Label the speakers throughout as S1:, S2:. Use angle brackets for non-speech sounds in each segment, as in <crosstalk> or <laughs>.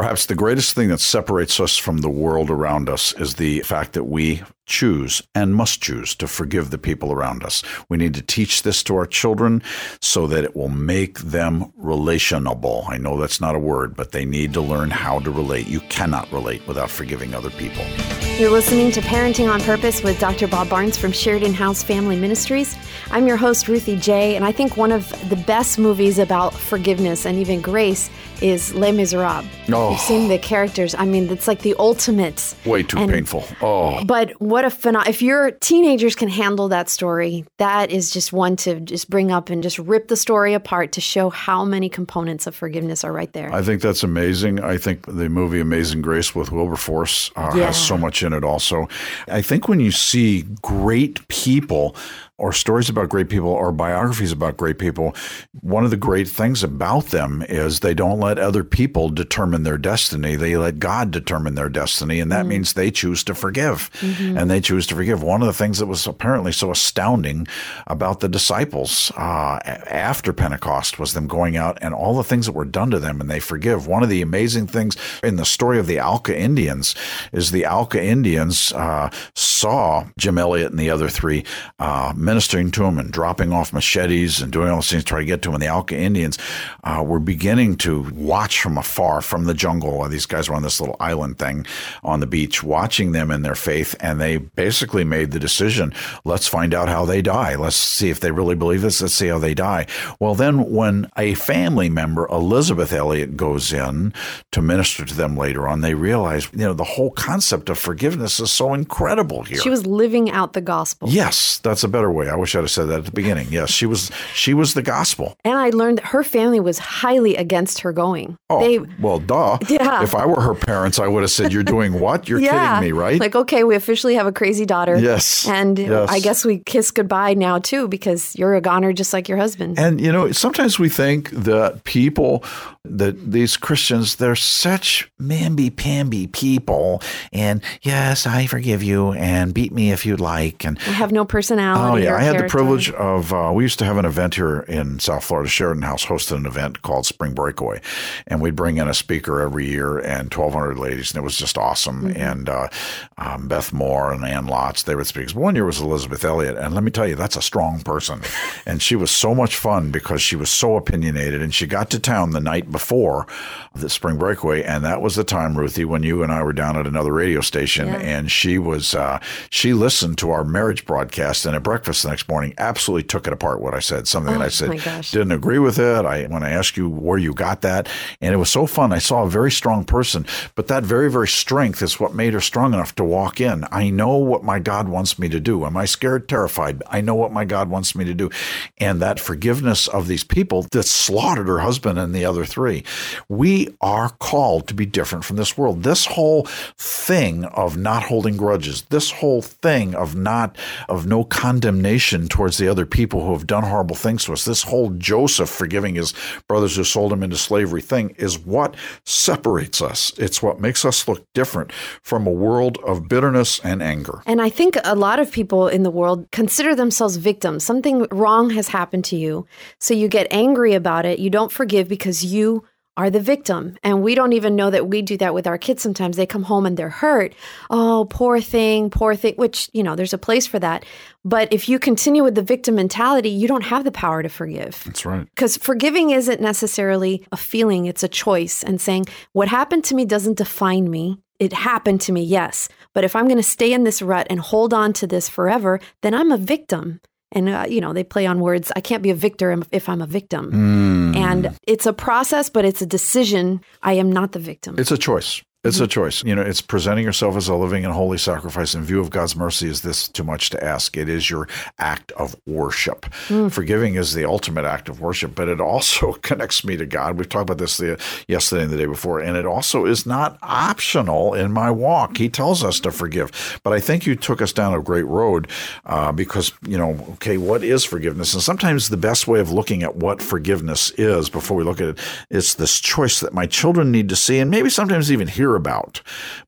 S1: Perhaps the greatest thing that separates us from the world around us is the fact that we choose and must choose to forgive the people around us. We need to teach this to our children so that it will make them relationable. I know that's not a word, but they need to learn how to relate. You cannot relate without forgiving other people.
S2: You're listening to Parenting on Purpose with Dr. Bob Barnes from Sheridan House Family Ministries. I'm your host, Ruthie J, and I think one of the best movies about forgiveness and even grace is Les Miserables.
S1: Oh.
S2: You've seen the characters. I mean, it's like the ultimate.
S1: Way too
S2: And-
S1: painful. Oh.
S2: But what a phenom- if your teenagers can handle that story, that is just one to just bring up and just rip the story apart to show how many components of forgiveness are right there.
S1: I think that's amazing. I think the movie Amazing Grace with Wilberforce uh,
S2: Yeah.
S1: has so much in it also. I think when you see great people or stories about great people or biographies about great people, one of the great things about them is they don't let other people determine their destiny. They let God determine their destiny. And that means they choose to forgive. And they choose to forgive. One of the things that was apparently so astounding about the disciples uh, after Pentecost was them going out and all the things that were done to them and they forgive. One of the amazing things in the story of the Auca Indians is the Auca Indians uh, saw Jim Elliot and the other three uh, ministering to them and dropping off machetes and doing all those things to try to get to them. And the Auca Indians uh, were beginning to watch from afar from the jungle while these guys were on this little island thing on the beach, watching them in their faith. And they basically made the decision let's find out how they die. Let's see if they really believe this. Let's see how they die. Well, then when a family member, Elisabeth Elliot, goes in to minister to them later on, they realize, you know, the whole concept of forgiveness is so incredible here.
S2: she was living out the gospel.
S1: Yes, that's a better way. I wish I'd have said that at the beginning. Yes, she was she was the gospel.
S2: And I learned that her family was highly against her going.
S1: Oh,
S2: They
S1: well, duh.
S2: Yeah.
S1: If I were her parents, I would have said, "You're doing what? You're
S2: yeah,
S1: kidding me, right?"
S2: Like, okay, we officially have a crazy daughter.
S1: Yes,
S2: And
S1: yes.
S2: I guess we kiss goodbye now too because you're a goner just like your husband.
S1: And you know, sometimes we think that people, that these Christians, they're such mamby-pamby people, and yes, I forgive you, and beat me if you'd like, and
S2: I have no personality.
S1: Oh yeah,
S2: or
S1: I had the privilege of. Uh, we used to have an event here in South Florida. Sheridan House hosted an event called Spring Breakaway, and we'd bring in a speaker every year and 1,200 ladies, and it was just awesome.
S2: Mm-hmm.
S1: And uh, um, Beth Moore and Anne Lotz, they would speak. One year was Elisabeth Elliot, and let me tell you, that's a strong person, <laughs> and she was so much fun because she was so opinionated, and she got to town the night before the Spring Breakaway, and that was the time, Ruthie, when you and I were down at another radio station,
S2: Yeah.
S1: and she was uh, she listened to our marriage broadcast and at breakfast the next morning absolutely took it apart what I said something that I oh said
S2: Oh, gosh.
S1: didn't agree with it. I when I asked you where you got that and it was so fun. I saw a very strong person but that very very strength is what made her strong enough to walk in. I know what my God wants me to do. Am I scared? Terrified. I know what my God wants me to do. And that forgiveness of these people that slaughtered her husband and the other three. We are called to be different from this world. This whole thing of not holding grudges this whole thing of not of no condemnation towards the other people who have done horrible things to us this whole joseph forgiving his brothers who sold him into slavery thing is what separates us it's what makes us look different from a world of bitterness and anger
S2: And I think a lot of people in the world consider themselves victims. Something wrong has happened to you. So you get angry about it. You don't forgive because you are the victim. And we don't even know that we do that with our kids sometimes. They come home and they're hurt. Oh, poor thing, poor thing, which, you know, there's a place for that. But if you continue with the victim mentality, you don't have the power to forgive.
S1: that's right
S2: Because forgiving isn't necessarily a feeling, it's a choice. And saying, what happened to me doesn't define me. It happened to me, yes. But if I'm going to stay in this rut and hold on to this forever, then I'm a victim. And, uh, you know, they play on words. I can't be a victor if I'm a victim.
S1: Mm.
S2: And mm. it's a process, but it's a decision. I am not the victim.
S1: It's a choice. It's a choice. You know, it's presenting yourself as a living and holy sacrifice in view of God's mercy. Is this too much to ask? It is your act of worship. Forgiving is the ultimate act of worship, but it also <laughs> connects me to God. We've talked about this the, yesterday and the day before, and it also is not optional in my walk. He tells us to forgive. But I think you took us down a great road uh, because, you know, okay, what is forgiveness? And sometimes the best way of looking at what forgiveness is before we look at it, it's this choice that my children need to see and maybe sometimes even hear hear about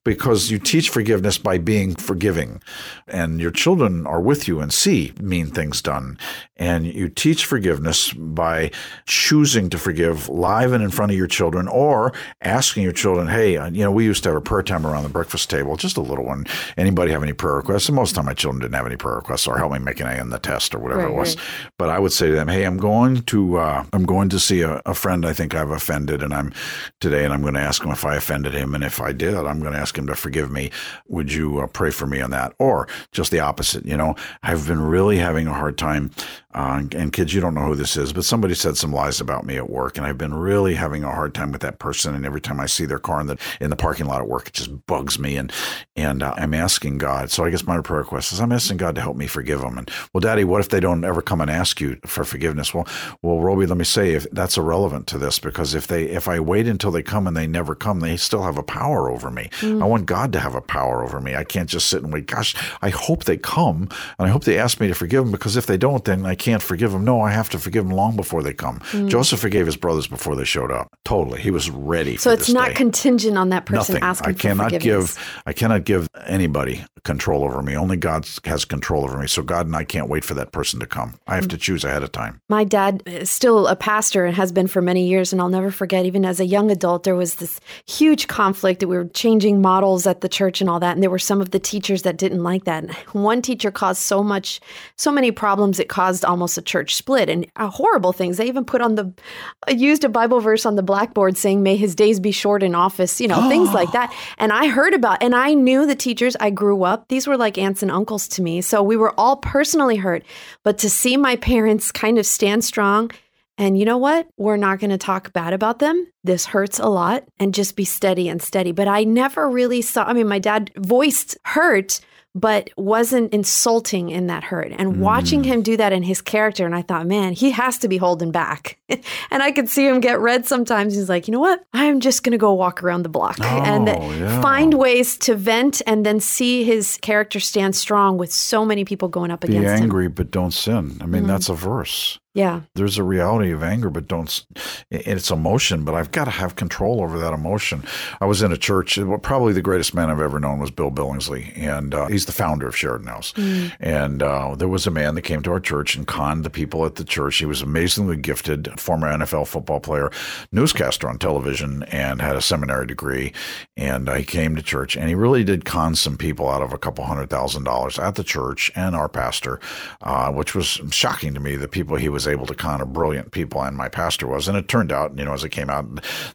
S1: because you teach forgiveness by being forgiving. And your children are with you and see mean things done. And you teach forgiveness by choosing to forgive live and in front of your children or asking your children, hey, uh, you know, we used to have a prayer time around the breakfast table, just a little one. Anybody have any prayer requests? And most of the time my children didn't have any prayer requests or help me make an A in the test or whatever
S2: Right,
S1: it was.
S2: right.
S1: But I would say to them, hey, I'm going to uh, I'm going to see a, a friend I think I've offended and I'm today and I'm going to ask him if I offended him. And if I did, I'm going to ask him to forgive me. Would you uh, pray for me on that? Or just the opposite, you know, I've been really having a hard time. Uh, and kids, you don't know who this is, but somebody said some lies about me at work, and I've been really having a hard time with that person. And every time I see their car in the in the parking lot at work, it just bugs me. And and uh, I'm asking God. So I guess my prayer request is I'm asking God to help me forgive them. And well, Daddy, what if they don't ever come and ask you for forgiveness? Well, well, Roby, let me say if that's irrelevant to this because if they if I wait until they come and they never come, they still have a power over me. I want God to have a power over me. I can't just sit and wait. Gosh, I hope they come and I hope they ask me to forgive them because if they don't, then I can't forgive them. No, I have to forgive them long before they come. Joseph forgave his brothers before they showed up. Totally, he was ready.
S2: So it's not
S1: day.
S2: contingent on that person
S1: Nothing.
S2: asking
S1: I cannot
S2: for
S1: give. I cannot give anybody control over me. Only God has control over me. So God and I can't wait for that person to come. I
S2: Mm.
S1: have to choose ahead of time.
S2: My dad is still a pastor and has been for many years. And I'll never forget, even as a young adult, there was this huge conflict that we were changing models at the church and all that. And there were some of the teachers that didn't like that. And one teacher caused so much, so many problems, it caused almost a church split and uh, horrible things. They even put on the, uh, used a Bible verse on the blackboard saying, May his days be short in office, you know, things <gasps> like that. And I heard about, and I knew the teachers, I grew up, these were like aunts and uncles to me. So we were all personally hurt. But to see my parents kind of stand strong and you know what? We're not going to talk bad about them. This hurts a lot and just be steady and steady. But I never really saw, I mean, my dad voiced hurt, but wasn't insulting in that hurt. And watching him do that in his character, and I thought, man, he has to be holding back. <laughs> and I could see him get red sometimes. He's like, you know what? I'm just going to go walk around the block and
S1: Oh, yeah.
S2: find ways to vent and then see his character stand strong with so many people going up
S1: Be
S2: against him. Mm-hmm.
S1: angry, but don't sin. I mean, that's a verse.
S2: Yeah.
S1: There's a reality of anger, but don't. It's emotion, but I've got to have control over that emotion. I was in a church. Probably the greatest man I've ever known was Bill Billingsley, and uh, he's the founder of Sheridan House. And uh, there was a man that came to our church and conned the people at the church. He was amazingly gifted, former NFL football player, newscaster on television, and had a seminary degree. And uh, he came to church, and he really did con some people out of a couple hundred thousand dollars at the church and our pastor, uh, which was shocking to me. The people he was able to con are brilliant people, and my pastor was. And it turned out, you know, as it came out,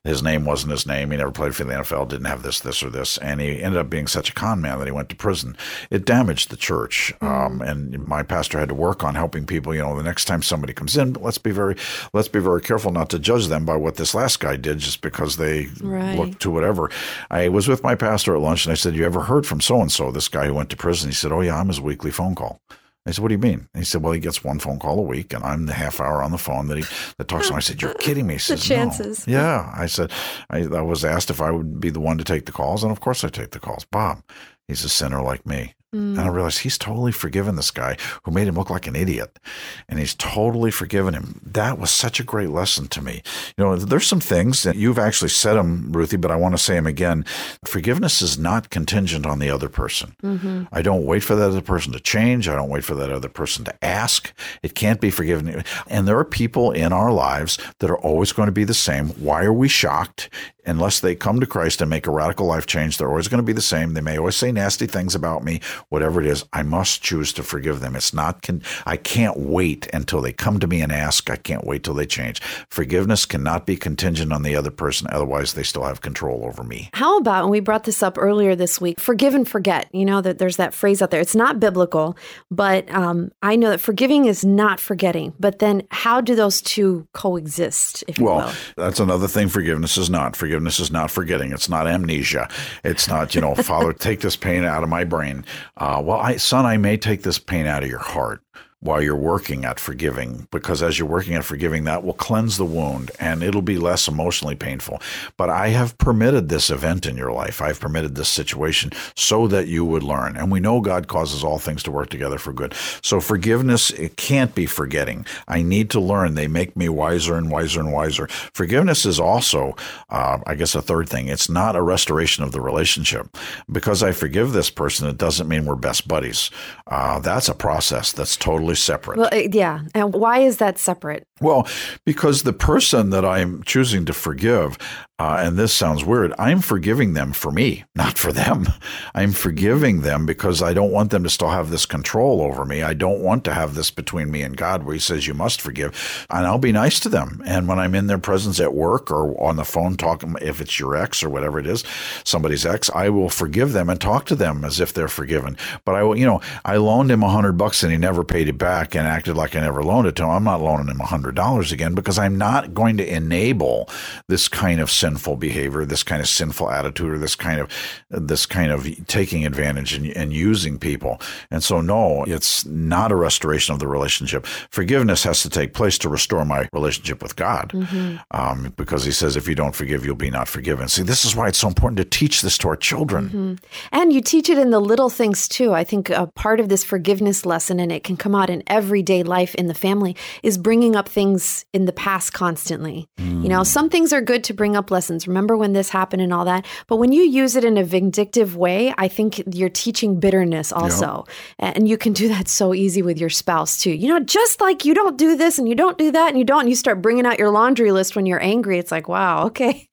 S1: his name wasn't his name. He never played for the NFL, didn't have this, this, or this, and he ended up being such a con man that he went to prison. It damaged the church, um, and my pastor had to work on helping people. You know, the next time somebody comes in, let's be very, let's be very careful not to judge them by what this last guy did, just because they
S2: Right.
S1: looked to whatever. I was with my pastor at lunch, and I said, "You ever heard from so and so, this guy who went to prison?" He said, "Oh yeah, I'm his weekly phone call." I said, "What do you mean?" And he said, "Well, he gets one phone call a week, and I'm the half hour on the phone that he that talks to him." I said, "You're kidding me?" He <laughs> says, "No."
S2: chances.
S1: Yeah, I said, I, I was asked if I would be the one to take the calls, and of course I take the calls. Bob, he's a sinner like me. And I mm. realized he's totally forgiven this guy who made him look like an idiot. And he's totally forgiven him. That was such a great lesson to me. You know, there's some things that you've actually said them, Ruthie, but I want to say them again. Forgiveness is not contingent on the other person. Mm-hmm. I don't wait for that other person to change. I don't wait for that other person to ask. It can't be forgiven. And there are people in our lives that are always going to be the same. Why are we shocked? Unless they come to Christ and make a radical life change, they're always going to be the same. They may always say nasty things about me, whatever it is. I must choose to forgive them. It's not, con- I can't wait until they come to me and ask. I can't wait till they change. Forgiveness cannot be contingent on the other person. Otherwise, they still have control over me.
S2: How about, and we brought this up earlier this week, forgive and forget. You know that there's that phrase out there. It's not biblical, but um, I know that forgiving is not forgetting. But then how do those two coexist, if you
S1: Well,
S2: will?
S1: that's another thing forgiveness is not. Forgiveness is not forgetting. It's not amnesia. It's not, you know, Father, <laughs> take this pain out of my brain. Uh, well, I, son, I may take this pain out of your heart. While you're working at forgiving, because as you're working at forgiving, that will cleanse the wound and it'll be less emotionally painful. But I have permitted this event in your life. I've permitted this situation so that you would learn. And we know God causes all things to work together for good. So forgiveness, it can't be forgetting. I need to learn. They make me wiser and wiser and wiser. Forgiveness is also, uh, I guess, a third thing. It's not a restoration of the relationship. Because I forgive this person, it doesn't mean we're best buddies. Uh, that's a process that's totally separate.
S2: Well, uh, yeah. And why is that separate?
S1: Well, because the person that I'm choosing to forgive, uh, and this sounds weird, I'm forgiving them for me, <laughs> not for them. I'm forgiving them because I don't want them to still have this control over me. I don't want to have this between me and God where He says, you must forgive. And I'll be nice to them. And when I'm in their presence at work or on the phone talking, if it's your ex or whatever it is, somebody's ex, I will forgive them and talk to them as if they're forgiven. But I will, you know, I loaned him a hundred bucks and he never paid it back and acted like I never loaned it to him. I'm not loaning him a hundred $100 again because I'm not going to enable this kind of sinful behavior, this kind of sinful attitude, or this kind of this kind of taking advantage and, and using people. And so, no, it's not a restoration of the relationship. Forgiveness has to take place to restore my relationship with God, mm-hmm. um, because He says, "If you don't forgive, you'll be not forgiven." See, this is why it's so important to teach this to our children.
S2: Mm-hmm. And you teach it in the little things too. I think a part of this forgiveness lesson, and it can come out in everyday life in the family, is bringing up things in the past constantly. Mm. You know, some things are good to bring up lessons. Remember when this happened and all that. But when you use it in a vindictive way, I think you're teaching bitterness also. Yep. And you can do that so easy with your spouse too. You know, just like you don't do this and you don't do that and you don't, and you start bringing out your laundry list when you're angry. It's like, wow, okay,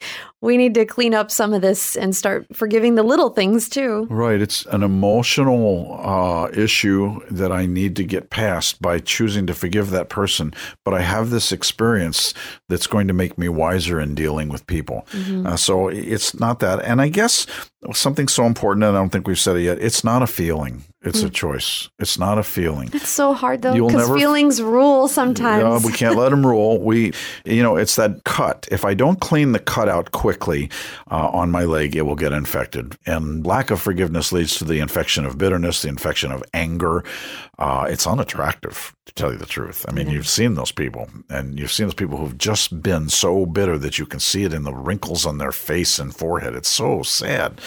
S2: we need to clean up some of this and start forgiving the little things too.
S1: Right. It's an emotional uh, issue that I need to get past by choosing to forgive that person. But I have this experience that's going to make me wiser in dealing with people. Mm-hmm. Uh, so it's not that. And I guess something so important, and I don't think we've said it yet, it's not a feeling. It's mm. a choice. It's not a feeling.
S2: It's so hard though, because feelings rule sometimes.
S1: Yeah, we can't let them rule. We, you know, it's that cut. If I don't clean the cut out quickly uh, on my leg, it will get infected. And lack of forgiveness leads to the infection of bitterness, the infection of anger. Uh, it's unattractive, to tell you the truth. I mean, yeah. you've seen those people, and you've seen those people who've just been so bitter that you can see it in the wrinkles on their face and forehead. It's so sad.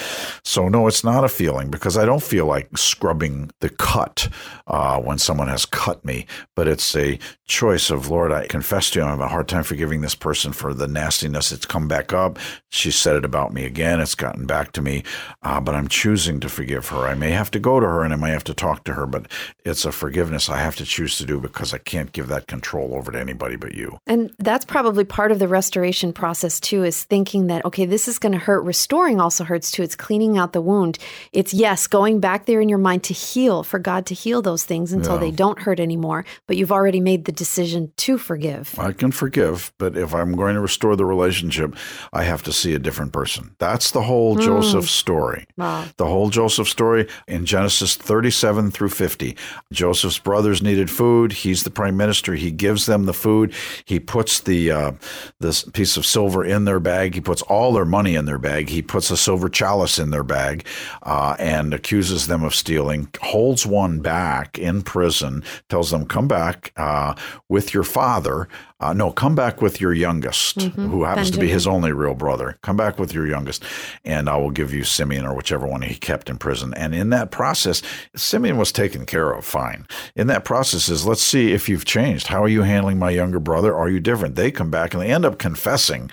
S1: So, no, it's not a feeling because I don't feel like scrubbing the cut uh, when someone has cut me, but it's a choice of, Lord, I confess to you, I have a hard time forgiving this person for the nastiness. It's come back up. She said it about me again. It's gotten back to me, uh, but I'm choosing to forgive her. I may have to go to her and I may have to talk to her, but it's a forgiveness I have to choose to do because I can't give that control over to anybody but you.
S2: And that's probably part of the restoration process too, is thinking that, okay, this is going to hurt. Restoring also hurts too. It's cleaning out the wound. It's, yes, going back there in your mind to heal, for God to heal those things until yeah. they don't hurt anymore. But you've already made the decision to forgive.
S1: I can forgive, but if I'm going to restore the relationship, I have to see a different person. That's the whole mm. Joseph story. Wow. The whole Joseph story in Genesis 37 through 50. Joseph's brothers needed food. He's the prime minister. He gives them the food. He puts the uh, this piece of silver in their bag. He puts all their money in their bag. He puts a silver chalice in their bag uh, and accuses them of stealing. Holds one back in prison. Tells them, "Come back uh, with your father." Uh, no, come back with your youngest, mm-hmm. who happens Benjamin. to be his only real brother. Come back with your youngest, and I will give you Simeon or whichever one he kept in prison. And in that process, Simeon was taken care of fine. In that process, is let's see if you've changed. How are you handling my younger brother? Are you different? They come back and they end up confessing.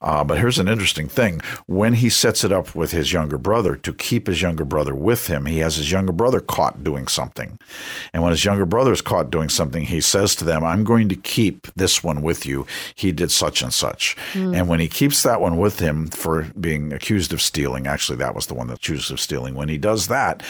S1: Uh, but here's an interesting thing: when he sets it up with his younger brother to keep his younger brother with him, he has his younger brother caught doing something, and when his younger brother is caught doing something, he says to them, "I'm going to keep this." one with you. He did such and such. Mm. And when he keeps that one with him for being accused of stealing, actually, that was the one that accused of stealing. When he does that,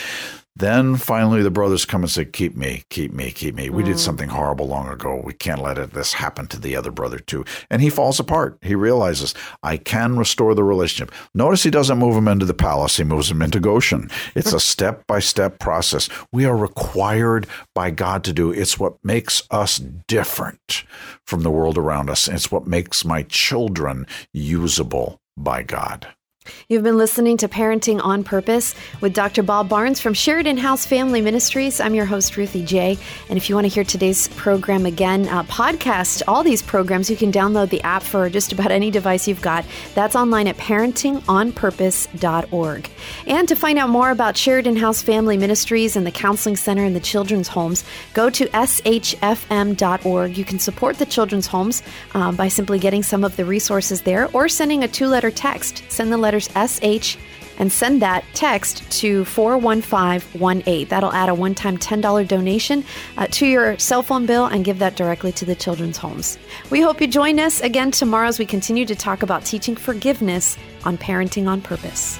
S1: then finally, the brothers come and say, "Keep me, keep me, keep me. We mm. did something horrible long ago. We can't let it, this happen to the other brother too." And he falls apart. He realizes, "I can restore the relationship." Notice he doesn't move him into the palace; he moves him into Goshen. It's a <laughs> step-by-step process. We are required by God to do. It's what makes us different from the world around us. It's what makes my children usable by God.
S2: You've been listening to Parenting on Purpose with Dr. Bob Barnes from Sheridan House Family Ministries. I'm your host, Ruthie J. And if you want to hear today's program again, uh, podcast all these programs, you can download the app for just about any device you've got. That's online at parentingonpurpose.org. And to find out more about Sheridan House Family Ministries and the Counseling Center and the Children's Homes, go to shfm.org. You can support the Children's Homes uh, by simply getting some of the resources there or sending a two letter text. Send the letters SH and send that text to 41518. That'll add a one time $10 donation uh, to your cell phone bill and give that directly to the children's homes. We hope you join us again tomorrow as we continue to talk about teaching forgiveness on Parenting on Purpose.